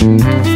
Bye.